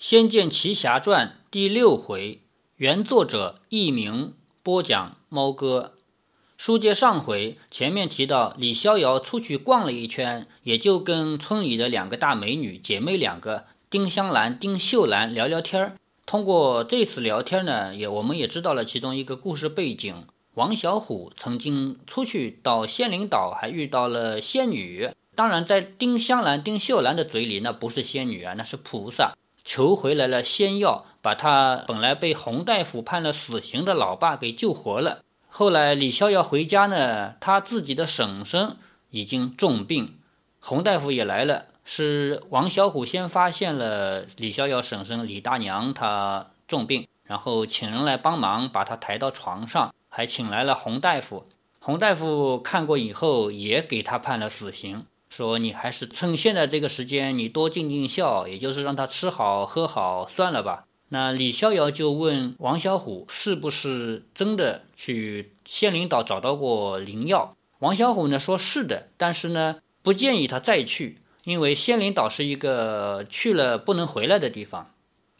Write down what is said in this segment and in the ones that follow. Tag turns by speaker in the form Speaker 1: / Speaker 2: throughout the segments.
Speaker 1: 《仙剑奇侠传》第六回，原作者佚名，播讲猫哥。书接上回，前面提到李逍遥出去逛了一圈，也就跟村里的两个大美女姐妹两个丁香兰、丁秀兰聊聊天儿。通过这次聊天呢，也我们也知道了其中一个故事背景：王小虎曾经出去到仙灵岛，还遇到了仙女。当然，在丁香兰、丁秀兰的嘴里，那不是仙女啊，那是菩萨。求回来了仙药，把他本来被洪大夫判了死刑的老爸给救活了。后来李逍遥回家呢，他自己的婶婶已经重病，洪大夫也来了。是王小虎先发现了李逍遥婶婶李大娘她重病，然后请人来帮忙把她抬到床上，还请来了洪大夫。洪大夫看过以后，也给他判了死刑。说你还是趁现在这个时间，你多尽尽孝，也就是让他吃好喝好算了吧。那李逍遥就问王小虎，是不是真的去仙灵岛找到过灵药？王小虎呢说是的，但是呢不建议他再去，因为仙灵岛是一个去了不能回来的地方。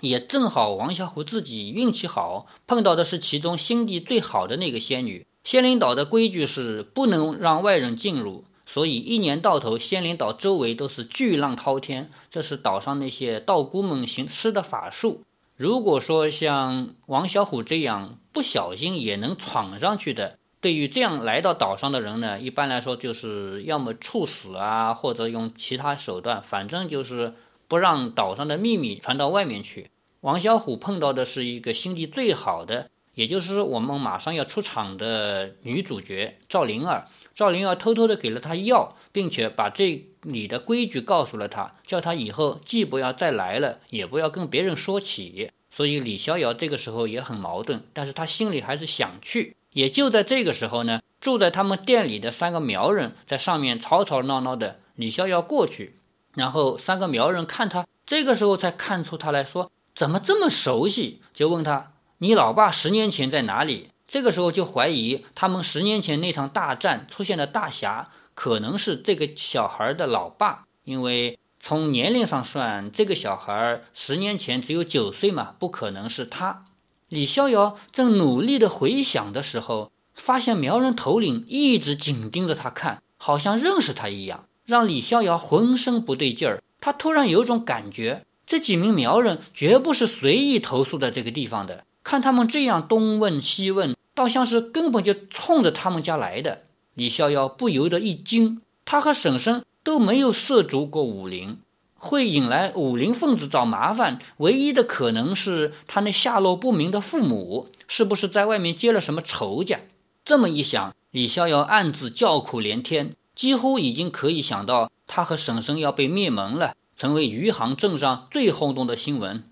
Speaker 1: 也正好王小虎自己运气好，碰到的是其中心地最好的那个仙女。仙灵岛的规矩是不能让外人进入。所以一年到头，仙灵岛周围都是巨浪滔天，这是岛上那些道姑们行施的法术。如果说像王小虎这样不小心也能闯上去的，对于这样来到岛上的人呢，一般来说就是要么处死啊，或者用其他手段，反正就是不让岛上的秘密传到外面去。王小虎碰到的是一个心地最好的，也就是我们马上要出场的女主角赵灵儿。赵灵儿偷偷的给了他药，并且把这里的规矩告诉了他，叫他以后既不要再来了，也不要跟别人说起。所以李逍遥这个时候也很矛盾，但是他心里还是想去。也就在这个时候呢，住在他们店里的三个苗人在上面吵吵闹闹的。李逍遥过去，然后三个苗人看他，这个时候才看出他来说怎么这么熟悉，就问他：“你老爸十年前在哪里？”这个时候就怀疑他们十年前那场大战出现的大侠可能是这个小孩的老爸，因为从年龄上算，这个小孩十年前只有九岁嘛，不可能是他。李逍遥正努力的回想的时候，发现苗人头领一直紧盯着他看，好像认识他一样，让李逍遥浑身不对劲儿。他突然有种感觉，这几名苗人绝不是随意投宿在这个地方的，看他们这样东问西问。倒像是根本就冲着他们家来的，李逍遥不由得一惊。他和婶婶都没有涉足过武林，会引来武林分子找麻烦，唯一的可能是他那下落不明的父母是不是在外面结了什么仇家？这么一想，李逍遥暗自叫苦连天，几乎已经可以想到他和婶婶要被灭门了，成为余杭镇上最轰动的新闻。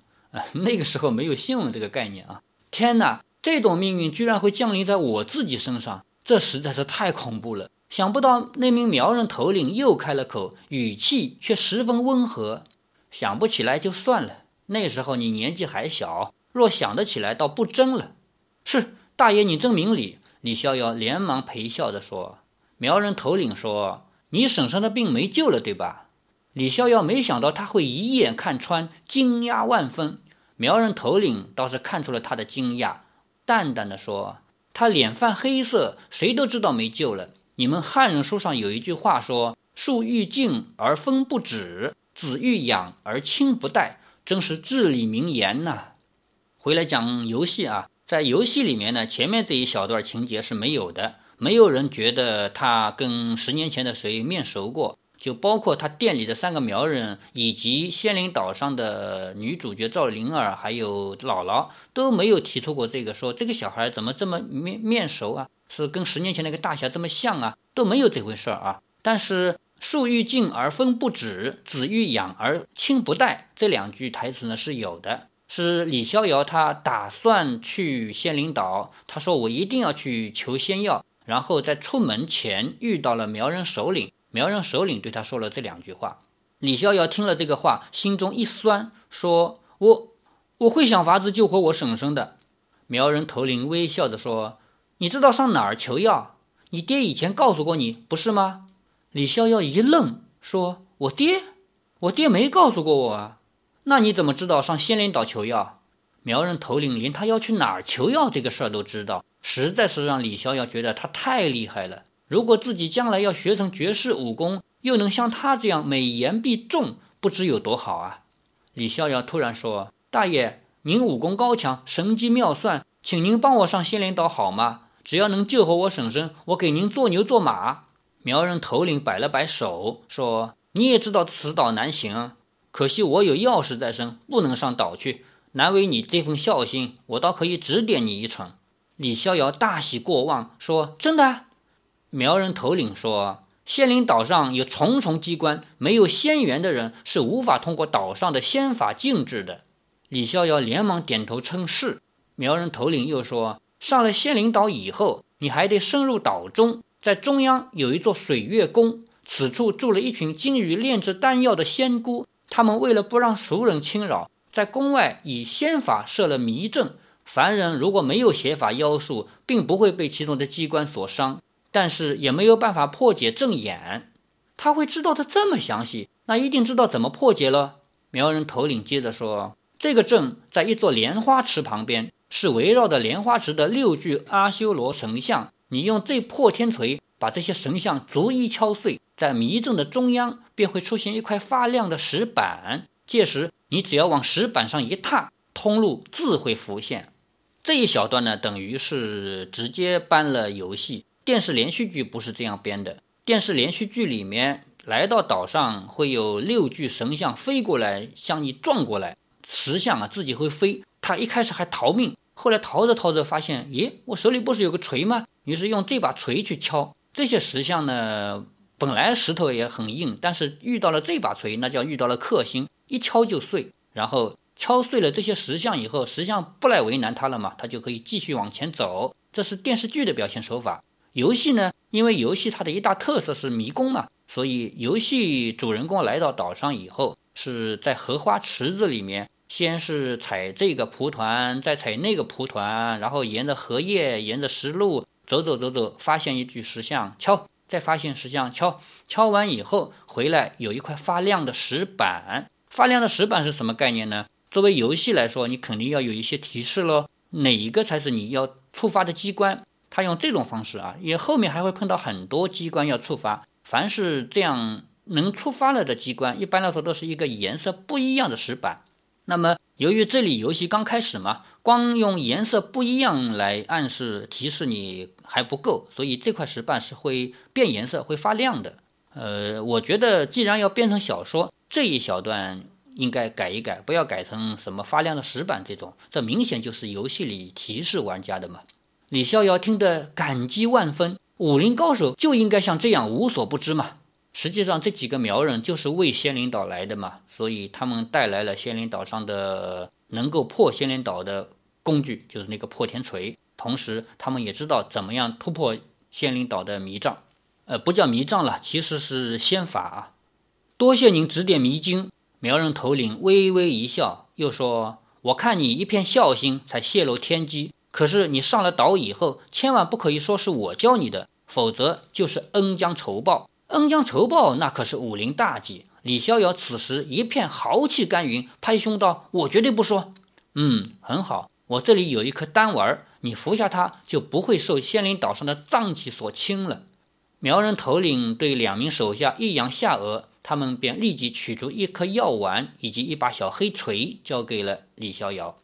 Speaker 1: 那个时候没有新闻这个概念啊！天哪！这种命运居然会降临在我自己身上，这实在是太恐怖了。想不到那名苗人头领又开了口，语气却十分温和。想不起来就算了，那时候你年纪还小，若想得起来，倒不争了。是大爷，你真明理。李逍遥连忙陪笑着说：“苗人头领说，你婶婶的病没救了，对吧？”李逍遥没想到他会一眼看穿，惊讶万分。苗人头领倒是看出了他的惊讶。淡淡的说：“他脸泛黑色，谁都知道没救了。你们汉人书上有一句话说：‘树欲静而风不止，子欲养而亲不待’，真是至理名言呐。”回来讲游戏啊，在游戏里面呢，前面这一小段情节是没有的，没有人觉得他跟十年前的谁面熟过。就包括他店里的三个苗人，以及仙灵岛上的女主角赵灵儿，还有姥姥都没有提出过这个，说这个小孩怎么这么面面熟啊？是跟十年前那个大侠这么像啊？都没有这回事儿啊。但是“树欲静而风不止，子欲养而亲不待”这两句台词呢是有的，是李逍遥他打算去仙灵岛，他说我一定要去求仙药，然后在出门前遇到了苗人首领。苗人首领对他说了这两句话，李逍遥听了这个话，心中一酸，说：“我我会想法子救活我婶婶的。”苗人头领微笑着说：“你知道上哪儿求药？你爹以前告诉过你，不是吗？”李逍遥一愣，说：“我爹，我爹没告诉过我啊。那你怎么知道上仙灵岛求药？苗人头领连他要去哪儿求药这个事儿都知道，实在是让李逍遥觉得他太厉害了。如果自己将来要学成绝世武功，又能像他这样美言必中，不知有多好啊！李逍遥突然说：“大爷，您武功高强，神机妙算，请您帮我上仙灵岛好吗？只要能救活我婶婶，我给您做牛做马。”苗人头领摆了摆手，说：“你也知道此岛难行，可惜我有要事在身，不能上岛去。难为你这份孝心，我倒可以指点你一程。”李逍遥大喜过望，说：“真的？”苗人头领说：“仙灵岛上有重重机关，没有仙缘的人是无法通过岛上的仙法禁制的。”李逍遥连忙点头称是。苗人头领又说：“上了仙灵岛以后，你还得深入岛中，在中央有一座水月宫，此处住了一群精于炼制丹药的仙姑，他们为了不让俗人侵扰，在宫外以仙法设了迷阵，凡人如果没有邪法妖术，并不会被其中的机关所伤。”但是也没有办法破解正眼，他会知道的这么详细，那一定知道怎么破解了。苗人头领接着说：“这个阵在一座莲花池旁边，是围绕着莲花池的六具阿修罗神像。你用这破天锤把这些神像逐一敲碎，在迷阵的中央便会出现一块发亮的石板。届时你只要往石板上一踏，通路自会浮现。”这一小段呢，等于是直接搬了游戏。电视连续剧不是这样编的。电视连续剧里面，来到岛上会有六具神像飞过来向你撞过来，石像啊自己会飞。他一开始还逃命，后来逃着逃着发现，咦，我手里不是有个锤吗？于是用这把锤去敲这些石像呢。本来石头也很硬，但是遇到了这把锤，那叫遇到了克星，一敲就碎。然后敲碎了这些石像以后，石像不来为难他了嘛，他就可以继续往前走。这是电视剧的表现手法。游戏呢？因为游戏它的一大特色是迷宫嘛，所以游戏主人公来到岛上以后，是在荷花池子里面，先是采这个蒲团，再采那个蒲团，然后沿着荷叶，沿着石路走走走走，发现一具石像，敲，再发现石像，敲，敲完以后回来有一块发亮的石板，发亮的石板是什么概念呢？作为游戏来说，你肯定要有一些提示喽，哪一个才是你要触发的机关？他用这种方式啊，也后面还会碰到很多机关要触发。凡是这样能触发了的机关，一般来说都是一个颜色不一样的石板。那么由于这里游戏刚开始嘛，光用颜色不一样来暗示提示你还不够，所以这块石板是会变颜色、会发亮的。呃，我觉得既然要变成小说，这一小段应该改一改，不要改成什么发亮的石板这种，这明显就是游戏里提示玩家的嘛。李逍遥听得感激万分，武林高手就应该像这样无所不知嘛。实际上，这几个苗人就是为仙灵岛来的嘛，所以他们带来了仙灵岛上的能够破仙灵岛的工具，就是那个破天锤。同时，他们也知道怎么样突破仙灵岛的迷障，呃，不叫迷障了，其实是仙法啊。多谢您指点迷津。苗人头领微微一笑，又说：“我看你一片孝心，才泄露天机。”可是你上了岛以后，千万不可以说是我教你的，否则就是恩将仇报。恩将仇报，那可是武林大忌。李逍遥此时一片豪气干云，拍胸道：“我绝对不说。”嗯，很好，我这里有一颗丹丸，你服下它，就不会受仙灵岛上的瘴气所侵了。苗人头领对两名手下一扬下颚，他们便立即取出一颗药丸以及一把小黑锤，交给了李逍遥。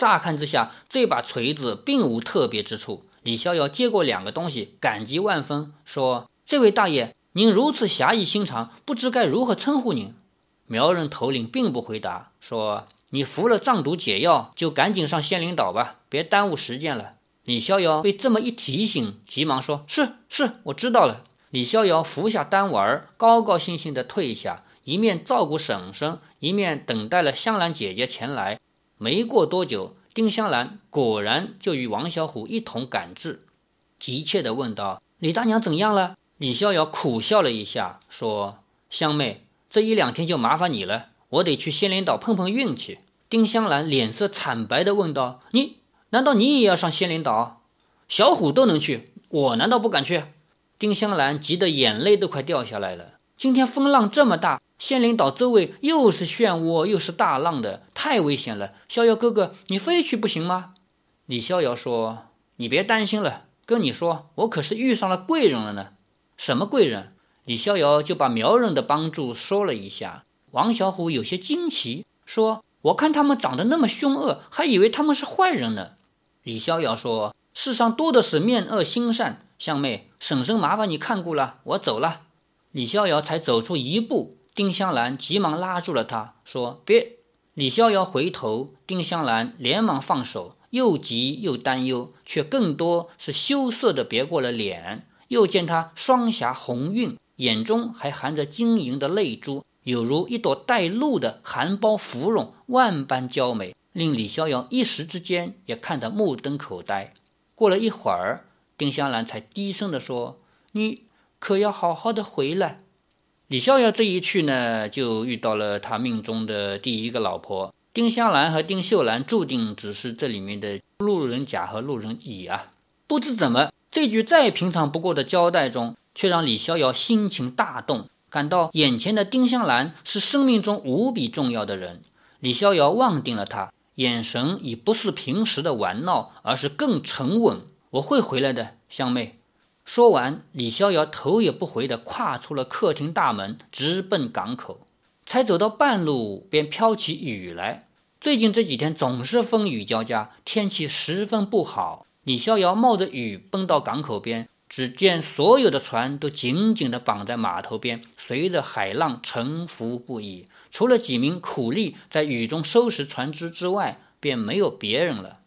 Speaker 1: 乍看之下，这把锤子并无特别之处。李逍遥接过两个东西，感激万分，说：“这位大爷，您如此侠义心肠，不知该如何称呼您。”苗人头领并不回答，说：“你服了藏毒解药，就赶紧上仙灵岛吧，别耽误时间了。”李逍遥被这么一提醒，急忙说：“是是，我知道了。”李逍遥服下丹丸，高高兴兴地退下，一面照顾婶婶，一面等待了香兰姐姐前来。没过多久，丁香兰果然就与王小虎一同赶至，急切地问道：“李大娘怎样了？”李逍遥苦笑了一下，说：“香妹，这一两天就麻烦你了，我得去仙灵岛碰碰运气。”丁香兰脸色惨白地问道：“你难道你也要上仙灵岛？小虎都能去，我难道不敢去？”丁香兰急得眼泪都快掉下来了。今天风浪这么大。仙灵岛周围又是漩涡又是大浪的，太危险了。逍遥哥哥，你飞去不行吗？”李逍遥说：“你别担心了，跟你说，我可是遇上了贵人了呢。什么贵人？”李逍遥就把苗人的帮助说了一下。王小虎有些惊奇，说：“我看他们长得那么凶恶，还以为他们是坏人呢。”李逍遥说：“世上多的是面恶心善，香妹，婶婶麻烦你看顾了，我走了。”李逍遥才走出一步，丁香兰急忙拉住了他，说：“别！”李逍遥回头，丁香兰连忙放手。又急又担忧，却更多是羞涩的别过了脸。又见他双颊红晕，眼中还含着晶莹的泪珠，有如一朵带露的含苞芙蓉，万般娇美，令李逍遥一时之间也看得目瞪口呆。过了一会儿，丁香兰才低声地说：“你可要好好的回来。”李逍遥这一去呢，就遇到了他命中的第一个老婆。丁香兰和丁秀兰注定只是这里面的路人甲和路人乙啊！不知怎么，这句再平常不过的交代中，却让李逍遥心情大动，感到眼前的丁香兰是生命中无比重要的人。李逍遥望定了她，眼神已不是平时的玩闹，而是更沉稳。我会回来的，香妹。说完，李逍遥头也不回地跨出了客厅大门，直奔港口。才走到半路，便飘起雨来。最近这几天总是风雨交加，天气十分不好。李逍遥冒着雨奔到港口边，只见所有的船都紧紧地绑在码头边，随着海浪沉浮不已。除了几名苦力在雨中收拾船只之外，便没有别人了。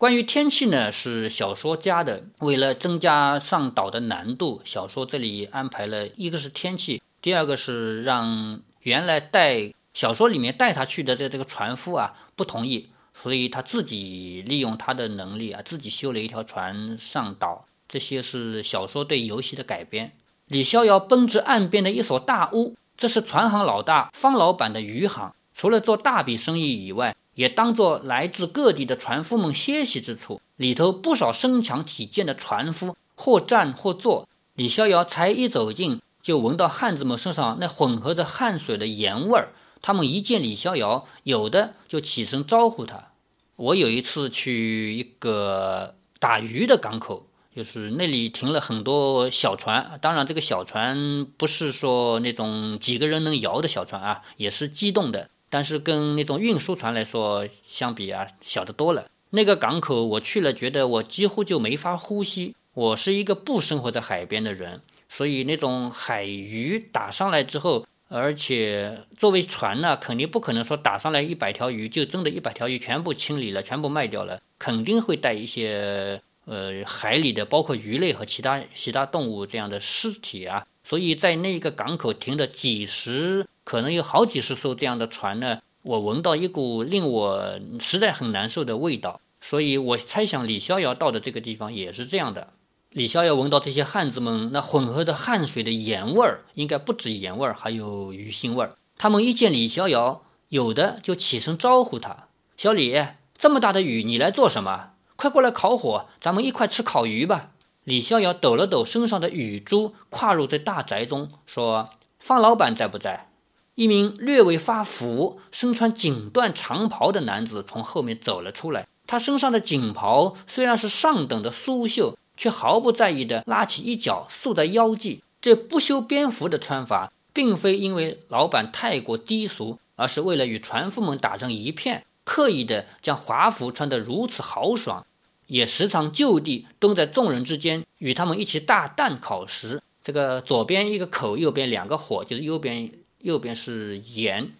Speaker 1: 关于天气呢，是小说家的。为了增加上岛的难度，小说这里安排了一个是天气，第二个是让。原来带小说里面带他去的这这个船夫啊不同意，所以他自己利用他的能力啊，自己修了一条船上岛。这些是小说对游戏的改编。李逍遥奔至岸边的一所大屋，这是船行老大方老板的渔行，除了做大笔生意以外，也当做来自各地的船夫们歇息之处。里头不少身强体健的船夫，或站或坐。李逍遥才一走近。就闻到汉子们身上那混合着汗水的盐味儿。他们一见李逍遥，有的就起身招呼他。我有一次去一个打鱼的港口，就是那里停了很多小船。当然，这个小船不是说那种几个人能摇的小船啊，也是机动的。但是跟那种运输船来说相比啊，小得多了。那个港口我去了，觉得我几乎就没法呼吸。我是一个不生活在海边的人。所以那种海鱼打上来之后，而且作为船呢，肯定不可能说打上来一百条鱼就真的一百条鱼全部清理了，全部卖掉了，肯定会带一些呃海里的，包括鱼类和其他其他动物这样的尸体啊。所以在那个港口停的几十，可能有好几十艘这样的船呢，我闻到一股令我实在很难受的味道。所以我猜想李逍遥到的这个地方也是这样的。李逍遥闻到这些汉子们那混合着汗水的盐味儿，应该不止盐味儿，还有鱼腥味儿。他们一见李逍遥，有的就起身招呼他：“小李，这么大的雨，你来做什么？快过来烤火，咱们一块吃烤鱼吧。”李逍遥抖了抖身上的雨珠，跨入这大宅中，说：“方老板在不在？”一名略微发福、身穿锦缎长袍的男子从后面走了出来。他身上的锦袍虽然是上等的苏绣。却毫不在意地拉起一角束在腰际。这不修边幅的穿法，并非因为老板太过低俗，而是为了与船夫们打成一片，刻意地将华服穿得如此豪爽，也时常就地蹲在众人之间，与他们一起大啖烤食。这个左边一个口，右边两个火，就是右边右边是盐，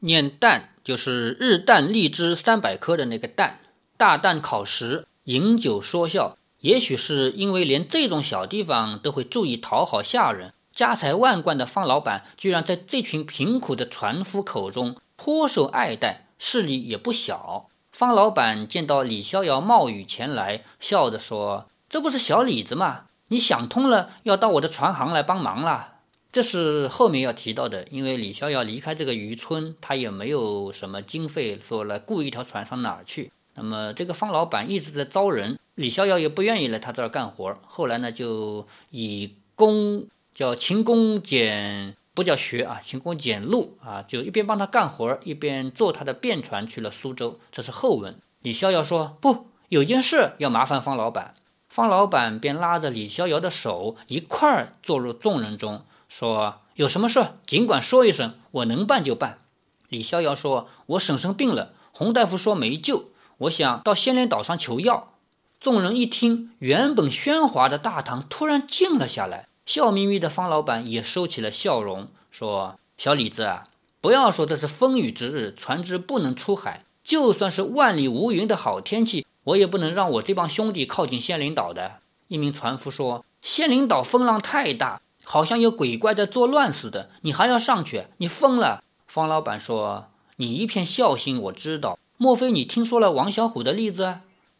Speaker 1: 念蛋就是日啖荔枝三百颗的那个啖，大啖烤食，饮酒说笑。也许是因为连这种小地方都会注意讨好下人，家财万贯的方老板居然在这群贫苦的船夫口中颇受爱戴，势力也不小。方老板见到李逍遥冒雨前来，笑着说：“这不是小李子吗？你想通了，要到我的船行来帮忙了。”这是后面要提到的，因为李逍遥离开这个渔村，他也没有什么经费说来雇一条船上哪儿去。那么这个方老板一直在招人。李逍遥也不愿意来他这儿干活，后来呢，就以工叫勤工俭不叫学啊，勤工俭路啊，就一边帮他干活，一边坐他的便船去了苏州。这是后文。李逍遥说：“不，有件事要麻烦方老板。”方老板便拉着李逍遥的手一块儿坐入众人中，说：“有什么事尽管说一声，我能办就办。”李逍遥说：“我婶婶病了，洪大夫说没救，我想到仙莲岛上求药。”众人一听，原本喧哗的大堂突然静了下来。笑眯眯的方老板也收起了笑容，说：“小李子啊，不要说这是风雨之日，船只不能出海，就算是万里无云的好天气。”我也不能让我这帮兄弟靠近仙灵岛的。一名船夫说：“仙灵岛风浪太大，好像有鬼怪在作乱似的，你还要上去？你疯了！”方老板说：“你一片孝心，我知道。莫非你听说了王小虎的例子？”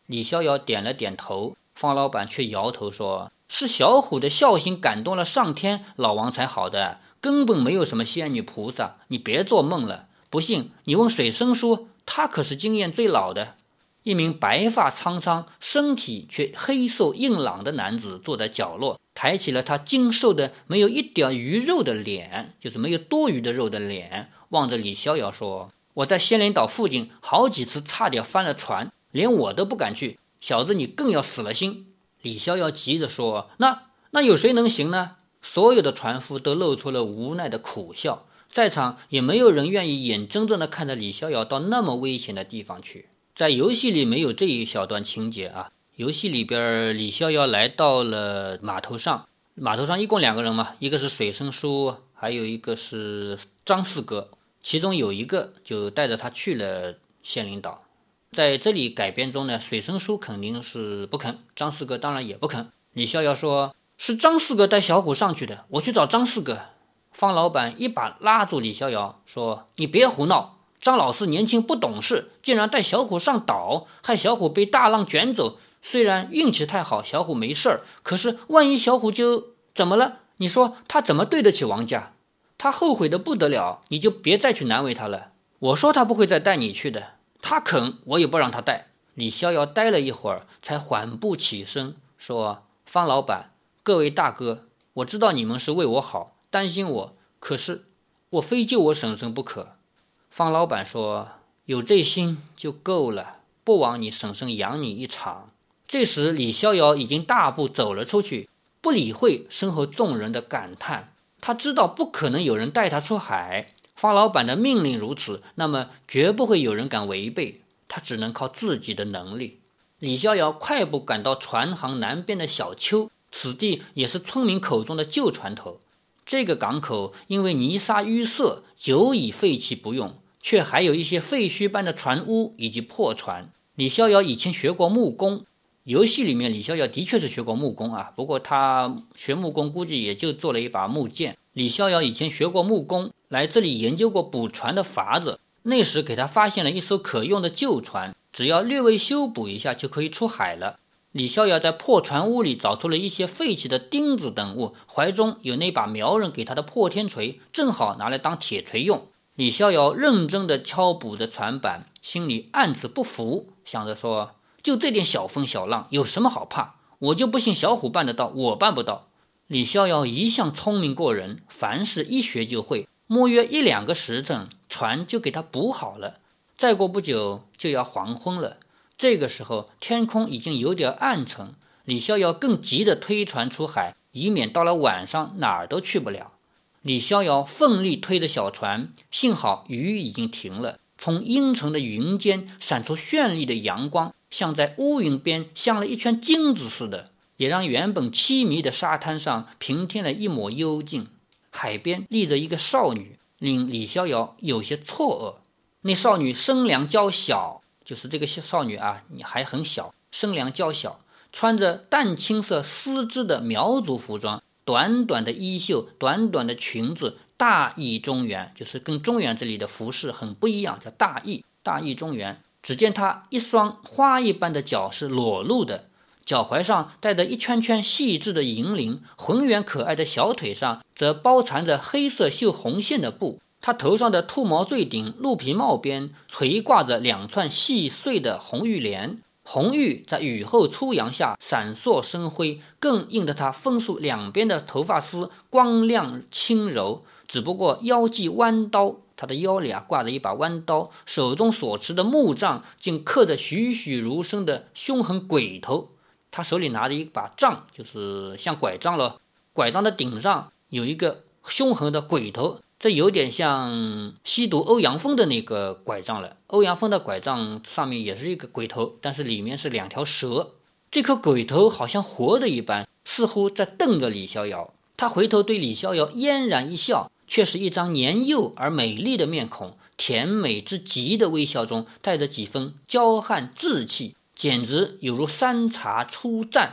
Speaker 1: 李逍遥点了点头，方老板却摇头说：“是小虎的孝心感动了上天，老王才好的，根本没有什么仙女菩萨。你别做梦了。不信你问水生叔，他可是经验最老的。”一名白发苍苍、身体却黑瘦硬朗的男子坐在角落，抬起了他精瘦的没有一点鱼肉的脸，就是没有多余的肉的脸，望着李逍遥说：“我在仙灵岛附近好几次差点翻了船，连我都不敢去。小子，你更要死了心。”李逍遥急着说：“那那有谁能行呢？”所有的船夫都露出了无奈的苦笑，在场也没有人愿意眼睁睁地看着李逍遥到那么危险的地方去。在游戏里没有这一小段情节啊。游戏里边，李逍遥来到了码头上，码头上一共两个人嘛，一个是水生叔，还有一个是张四哥。其中有一个就带着他去了仙灵岛。在这里改编中呢，水生叔肯定是不肯，张四哥当然也不肯。李逍遥说：“是张四哥带小虎上去的，我去找张四哥。”方老板一把拉住李逍遥，说：“你别胡闹。”张老四年轻不懂事，竟然带小虎上岛，害小虎被大浪卷走。虽然运气太好，小虎没事儿，可是万一小虎就怎么了？你说他怎么对得起王家？他后悔的不得了，你就别再去难为他了。我说他不会再带你去的，他肯，我也不让他带。李逍遥待了一会儿，才缓步起身说：“方老板，各位大哥，我知道你们是为我好，担心我，可是我非救我婶婶不可。”方老板说：“有这心就够了，不枉你婶婶养你一场。”这时，李逍遥已经大步走了出去，不理会身后众人的感叹。他知道不可能有人带他出海，方老板的命令如此，那么绝不会有人敢违背。他只能靠自己的能力。李逍遥快步赶到船行南边的小丘，此地也是村民口中的旧船头。这个港口因为泥沙淤塞，久已废弃不用。却还有一些废墟般的船屋以及破船。李逍遥以前学过木工，游戏里面李逍遥的确是学过木工啊，不过他学木工估计也就做了一把木剑。李逍遥以前学过木工，来这里研究过补船的法子。那时给他发现了一艘可用的旧船，只要略微修补一下就可以出海了。李逍遥在破船屋里找出了一些废弃的钉子等物，怀中有那把苗人给他的破天锤，正好拿来当铁锤用。李逍遥认真地敲补着船板，心里暗自不服，想着说：“就这点小风小浪，有什么好怕？我就不信小虎办得到，我办不到。”李逍遥一向聪明过人，凡事一学就会，摸约一两个时辰，船就给他补好了。再过不久就要黄昏了，这个时候天空已经有点暗沉，李逍遥更急着推船出海，以免到了晚上哪儿都去不了。李逍遥奋力推着小船，幸好雨已经停了。从阴沉的云间闪出绚丽的阳光，像在乌云边镶了一圈金子似的，也让原本凄迷的沙滩上平添了一抹幽静。海边立着一个少女，令李逍遥有些错愕。那少女身量娇小，就是这个少女啊，你还很小，身量娇小，穿着淡青色丝织的苗族服装。短短的衣袖，短短的裙子，大意中原，就是跟中原这里的服饰很不一样，叫大义，大意中原。只见她一双花一般的脚是裸露的，脚踝上带着一圈圈细致的银铃，浑圆可爱的小腿上则包缠着黑色绣红线的布。她头上的兔毛坠顶，鹿皮帽边垂挂着两串细碎的红玉莲。红玉在雨后初阳下闪烁生辉，更映得她丰竖两边的头发丝光亮轻柔。只不过腰系弯刀，他的腰里啊挂着一把弯刀，手中所持的木杖竟刻着栩栩如生的凶狠鬼头。他手里拿着一把杖，就是像拐杖了，拐杖的顶上有一个凶狠的鬼头，这有点像吸毒欧阳锋的那个拐杖了。欧阳锋的拐杖上面也是一个鬼头，但是里面是两条蛇。这颗鬼头好像活的一般，似乎在瞪着李逍遥。他回头对李逍遥嫣然一笑。却是一张年幼而美丽的面孔，甜美之极的微笑中带着几分娇悍稚气，简直有如山茶初绽。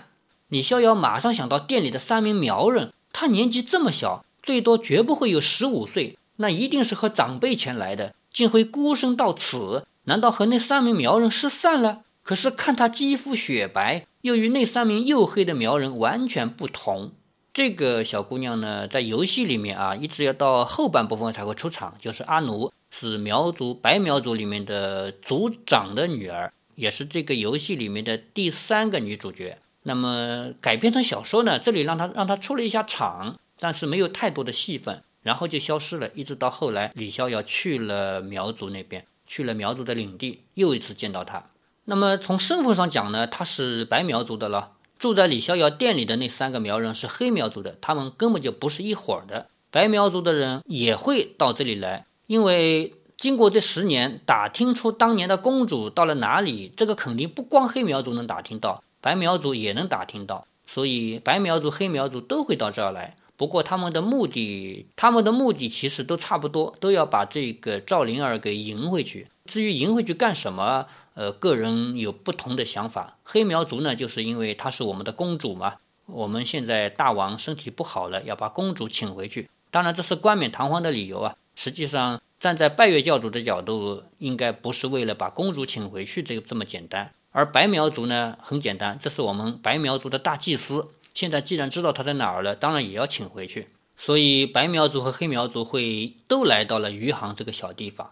Speaker 1: 李逍遥马上想到店里的三名苗人，他年纪这么小，最多绝不会有十五岁，那一定是和长辈前来的，竟会孤身到此，难道和那三名苗人失散了？可是看他肌肤雪白，又与那三名黝黑的苗人完全不同。这个小姑娘呢，在游戏里面啊，一直要到后半部分才会出场。就是阿奴，是苗族白苗族里面的族长的女儿，也是这个游戏里面的第三个女主角。那么改编成小说呢，这里让她让她出了一下场，但是没有太多的戏份，然后就消失了。一直到后来，李逍遥去了苗族那边，去了苗族的领地，又一次见到他。那么从身份上讲呢，他是白苗族的了。住在李逍遥店里的那三个苗人是黑苗族的，他们根本就不是一伙儿的。白苗族的人也会到这里来，因为经过这十年，打听出当年的公主到了哪里，这个肯定不光黑苗族能打听到，白苗族也能打听到。所以白苗族、黑苗族都会到这儿来。不过他们的目的，他们的目的其实都差不多，都要把这个赵灵儿给迎回去。至于迎回去干什么？呃，个人有不同的想法。黑苗族呢，就是因为她是我们的公主嘛。我们现在大王身体不好了，要把公主请回去。当然，这是冠冕堂皇的理由啊。实际上，站在拜月教主的角度，应该不是为了把公主请回去这个这么简单。而白苗族呢，很简单，这是我们白苗族的大祭司。现在既然知道他在哪儿了，当然也要请回去。所以，白苗族和黑苗族会都来到了余杭这个小地方。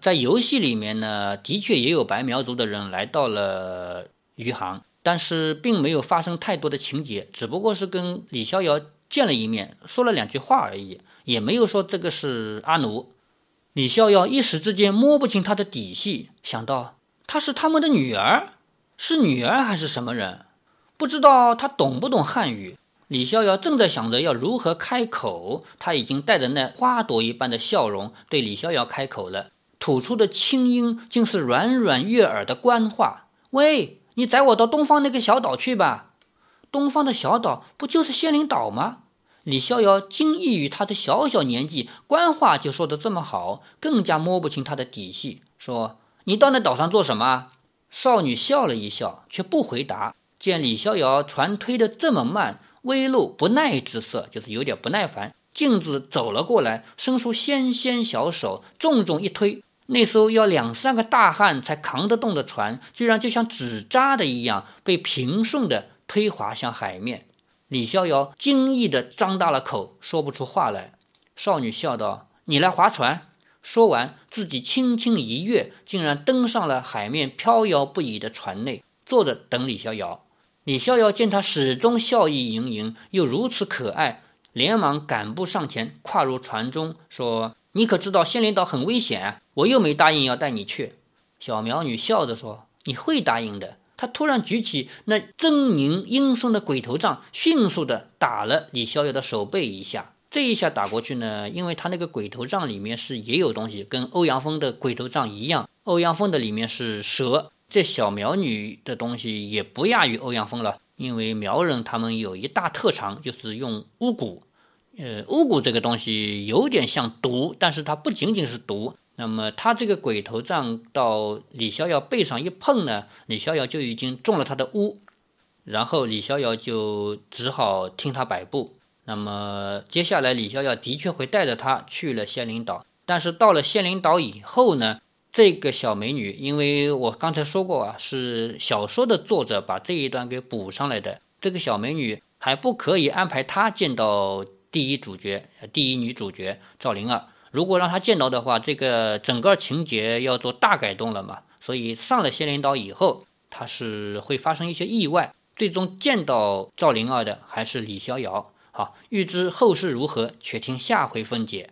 Speaker 1: 在游戏里面呢，的确也有白苗族的人来到了余杭，但是并没有发生太多的情节，只不过是跟李逍遥见了一面，说了两句话而已，也没有说这个是阿奴。李逍遥一时之间摸不清他的底细，想到她是他们的女儿，是女儿还是什么人？不知道他懂不懂汉语。李逍遥正在想着要如何开口，他已经带着那花朵一般的笑容对李逍遥开口了。吐出的清音竟是软软悦耳的官话。喂，你载我到东方那个小岛去吧。东方的小岛不就是仙灵岛吗？李逍遥惊异于他的小小年纪，官话就说得这么好，更加摸不清他的底细。说：“你到那岛上做什么？”少女笑了一笑，却不回答。见李逍遥船推得这么慢，微露不耐之色，就是有点不耐烦。径自走了过来，伸出纤纤小手，重重一推。那艘要两三个大汉才扛得动的船，居然就像纸扎的一样，被平顺地推滑向海面。李逍遥惊异地张大了口，说不出话来。少女笑道：“你来划船。”说完，自己轻轻一跃，竟然登上了海面飘摇不已的船内，坐着等李逍遥。李逍遥见他始终笑意盈盈，又如此可爱，连忙赶步上前，跨入船中，说：“你可知道仙灵岛很危险？”我又没答应要带你去，小苗女笑着说：“你会答应的。”她突然举起那狰狞阴森的鬼头杖，迅速地打了李逍遥的手背一下。这一下打过去呢，因为他那个鬼头杖里面是也有东西，跟欧阳锋的鬼头杖一样。欧阳锋的里面是蛇，这小苗女的东西也不亚于欧阳锋了。因为苗人他们有一大特长，就是用巫蛊。呃，巫蛊这个东西有点像毒，但是它不仅仅是毒。那么他这个鬼头杖到李逍遥背上一碰呢，李逍遥就已经中了他的巫，然后李逍遥就只好听他摆布。那么接下来李逍遥的确会带着他去了仙灵岛，但是到了仙灵岛以后呢，这个小美女，因为我刚才说过啊，是小说的作者把这一段给补上来的。这个小美女还不可以安排她见到第一主角、第一女主角赵灵儿。如果让她见到的话，这个整个情节要做大改动了嘛？所以上了仙灵岛以后，她是会发生一些意外，最终见到赵灵儿的还是李逍遥。好，欲知后事如何，且听下回分解。